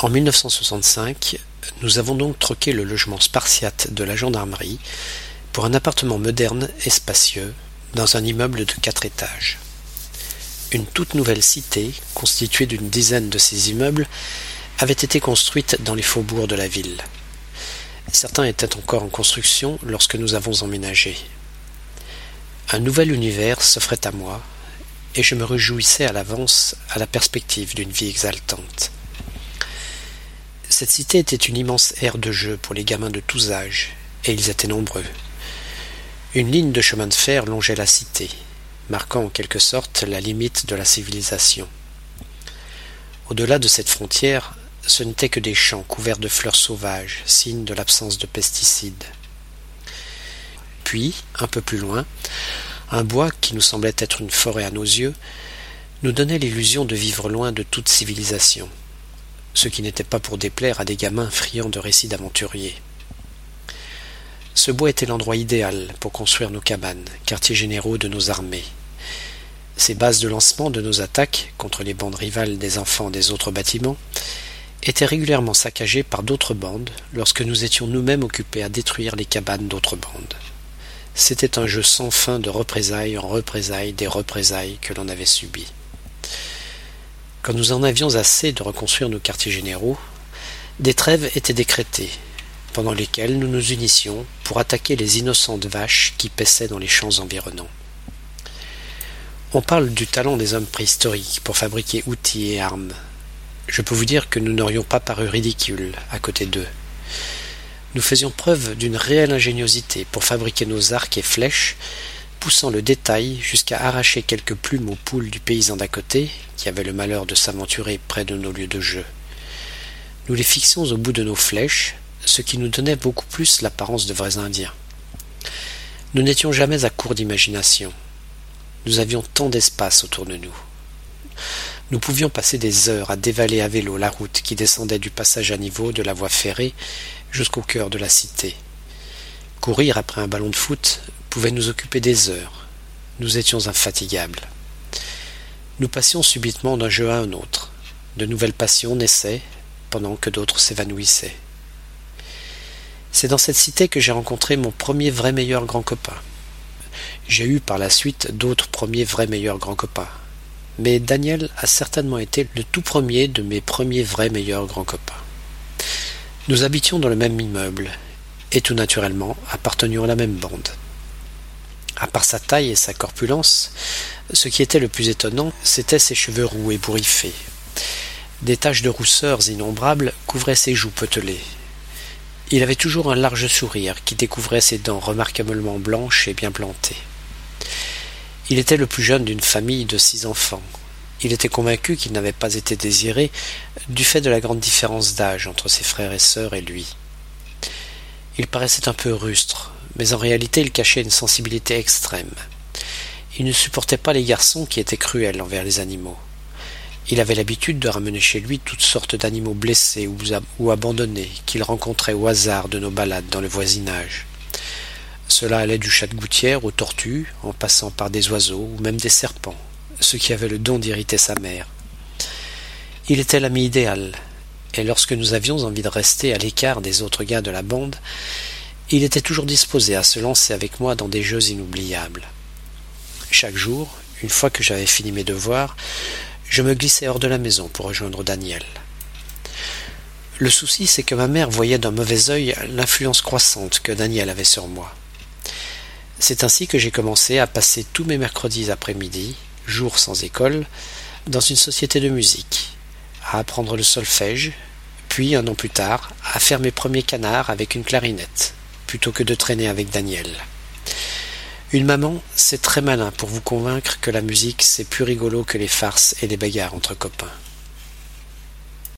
En 1965, nous avons donc troqué le logement spartiate de la gendarmerie pour un appartement moderne et spacieux dans un immeuble de quatre étages. Une toute nouvelle cité, constituée d'une dizaine de ces immeubles, avait été construite dans les faubourgs de la ville. Certains étaient encore en construction lorsque nous avons emménagé. Un nouvel univers s'offrait à moi, et je me réjouissais à l'avance à la perspective d'une vie exaltante. Cette cité était une immense aire de jeu pour les gamins de tous âges, et ils étaient nombreux. Une ligne de chemin de fer longeait la cité, marquant en quelque sorte la limite de la civilisation. Au-delà de cette frontière, ce n'étaient que des champs couverts de fleurs sauvages, signe de l'absence de pesticides. Puis, un peu plus loin, un bois qui nous semblait être une forêt à nos yeux, nous donnait l'illusion de vivre loin de toute civilisation, ce qui n'était pas pour déplaire à des gamins friands de récits d'aventuriers. Ce bois était l'endroit idéal pour construire nos cabanes, quartiers généraux de nos armées. Ces bases de lancement de nos attaques contre les bandes rivales des enfants des autres bâtiments étaient régulièrement saccagées par d'autres bandes lorsque nous étions nous-mêmes occupés à détruire les cabanes d'autres bandes. C'était un jeu sans fin de représailles en représailles des représailles que l'on avait subies. Quand nous en avions assez de reconstruire nos quartiers généraux, des trêves étaient décrétées pendant lesquelles nous nous unissions pour attaquer les innocentes vaches qui paissaient dans les champs environnants. On parle du talent des hommes préhistoriques pour fabriquer outils et armes. Je peux vous dire que nous n'aurions pas paru ridicules à côté d'eux. Nous faisions preuve d'une réelle ingéniosité pour fabriquer nos arcs et flèches, poussant le détail jusqu'à arracher quelques plumes aux poules du paysan d'à côté, qui avait le malheur de s'aventurer près de nos lieux de jeu. Nous les fixions au bout de nos flèches, ce qui nous donnait beaucoup plus l'apparence de vrais Indiens. Nous n'étions jamais à court d'imagination. Nous avions tant d'espace autour de nous. Nous pouvions passer des heures à dévaler à vélo la route qui descendait du passage à niveau de la voie ferrée jusqu'au cœur de la cité. Courir après un ballon de foot pouvait nous occuper des heures. Nous étions infatigables. Nous passions subitement d'un jeu à un autre. De nouvelles passions naissaient pendant que d'autres s'évanouissaient. C'est dans cette cité que j'ai rencontré mon premier vrai meilleur grand copain. J'ai eu par la suite d'autres premiers vrais meilleurs grands copains. Mais Daniel a certainement été le tout premier de mes premiers vrais meilleurs grands copains. Nous habitions dans le même immeuble, et tout naturellement appartenions à la même bande. À part sa taille et sa corpulence, ce qui était le plus étonnant, c'étaient ses cheveux roux et bourriffés. Des taches de rousseurs innombrables couvraient ses joues potelées, il avait toujours un large sourire qui découvrait ses dents remarquablement blanches et bien plantées. Il était le plus jeune d'une famille de six enfants. Il était convaincu qu'il n'avait pas été désiré du fait de la grande différence d'âge entre ses frères et sœurs et lui. Il paraissait un peu rustre, mais en réalité il cachait une sensibilité extrême. Il ne supportait pas les garçons qui étaient cruels envers les animaux. Il avait l'habitude de ramener chez lui toutes sortes d'animaux blessés ou, abandonnés qu'il rencontrait au hasard de nos balades dans le voisinage. Cela allait du chat de gouttière aux tortues, en passant par des oiseaux ou même des serpents, ce qui avait le don d'irriter sa mère. Il était l'ami idéal, et lorsque nous avions envie de rester à l'écart des autres gars de la bande, il était toujours disposé à se lancer avec moi dans des jeux inoubliables. Chaque jour, une fois que j'avais fini mes devoirs, je me glissais hors de la maison pour rejoindre Daniel. Le souci, c'est que ma mère voyait d'un mauvais œil l'influence croissante que Daniel avait sur moi. C'est ainsi que j'ai commencé à passer tous mes mercredis après-midi, jours sans école, dans une société de musique, à apprendre le solfège, puis, un an plus tard, à faire mes premiers canards avec une clarinette, plutôt que de traîner avec Daniel. Une maman, c'est très malin pour vous convaincre que la musique, c'est plus rigolo que les farces et les bagarres entre copains.